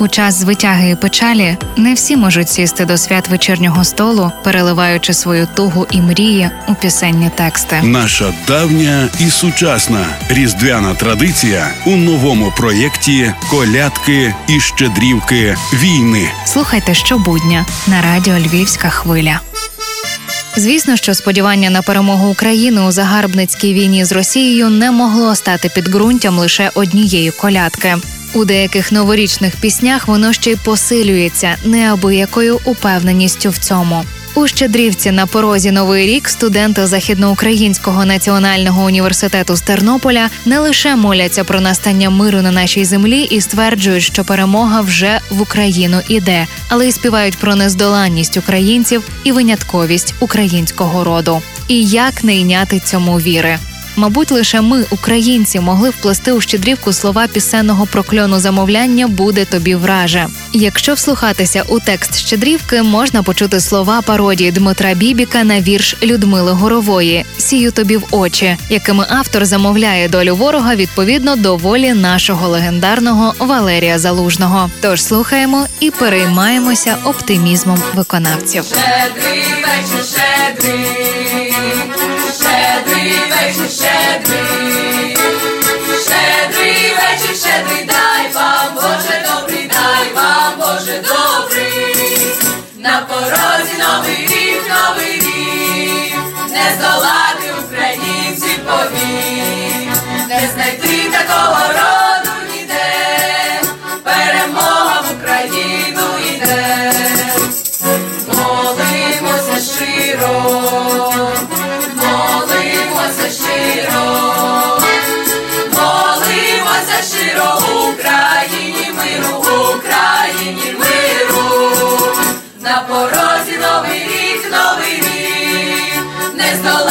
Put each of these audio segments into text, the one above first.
У час звитяги і печалі не всі можуть сісти до свят вечірнього столу, переливаючи свою тугу і мрії у пісенні тексти. Наша давня і сучасна різдвяна традиція у новому проєкті Колядки і щедрівки війни. Слухайте щобудня на радіо Львівська хвиля. Звісно, що сподівання на перемогу України у загарбницькій війні з Росією не могло стати підґрунтям лише однієї колядки. У деяких новорічних піснях воно ще й посилюється неабиякою упевненістю в цьому. У Щедрівці на порозі Новий рік студенти Західноукраїнського національного університету з Тернополя не лише моляться про настання миру на нашій землі і стверджують, що перемога вже в Україну іде, але й співають про нездоланність українців і винятковість українського роду. І як не йняти цьому віри. Мабуть, лише ми, українці, могли вплести у щедрівку слова пісенного прокльону замовляння буде тобі враже. Якщо вслухатися у текст щедрівки, можна почути слова пародії Дмитра Бібіка на вірш Людмили Горової Сію тобі в очі, якими автор замовляє долю ворога відповідно до волі нашого легендарного Валерія Залужного. Тож слухаємо і переймаємося оптимізмом виконавців. Щедрий вечір, щедрий, вечір, щедрий, щедрий вечір, щедрий, дай вам, Боже добрий, дай вам, Боже добрий, на порозі новий рік, щиро, молимося щиро Україні миру, Україні миру, на порозі новий рік, новий рік, не здолати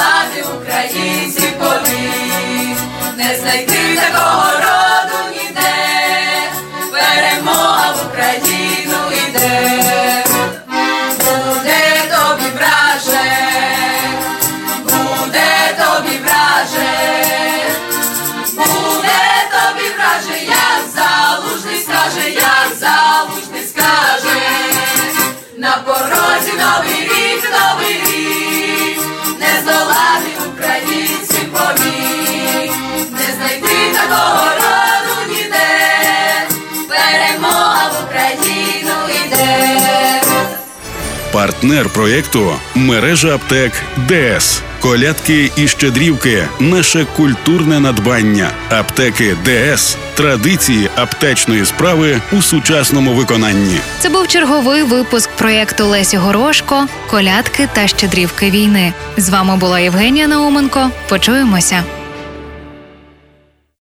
Партнер проєкту мережа аптек ДС. Колядки і щедрівки наше культурне надбання. Аптеки ДС традиції аптечної справи у сучасному виконанні. Це був черговий випуск проєкту Лесі Горошко, колядки та щедрівки війни. З вами була Євгенія Науменко. Почуємося.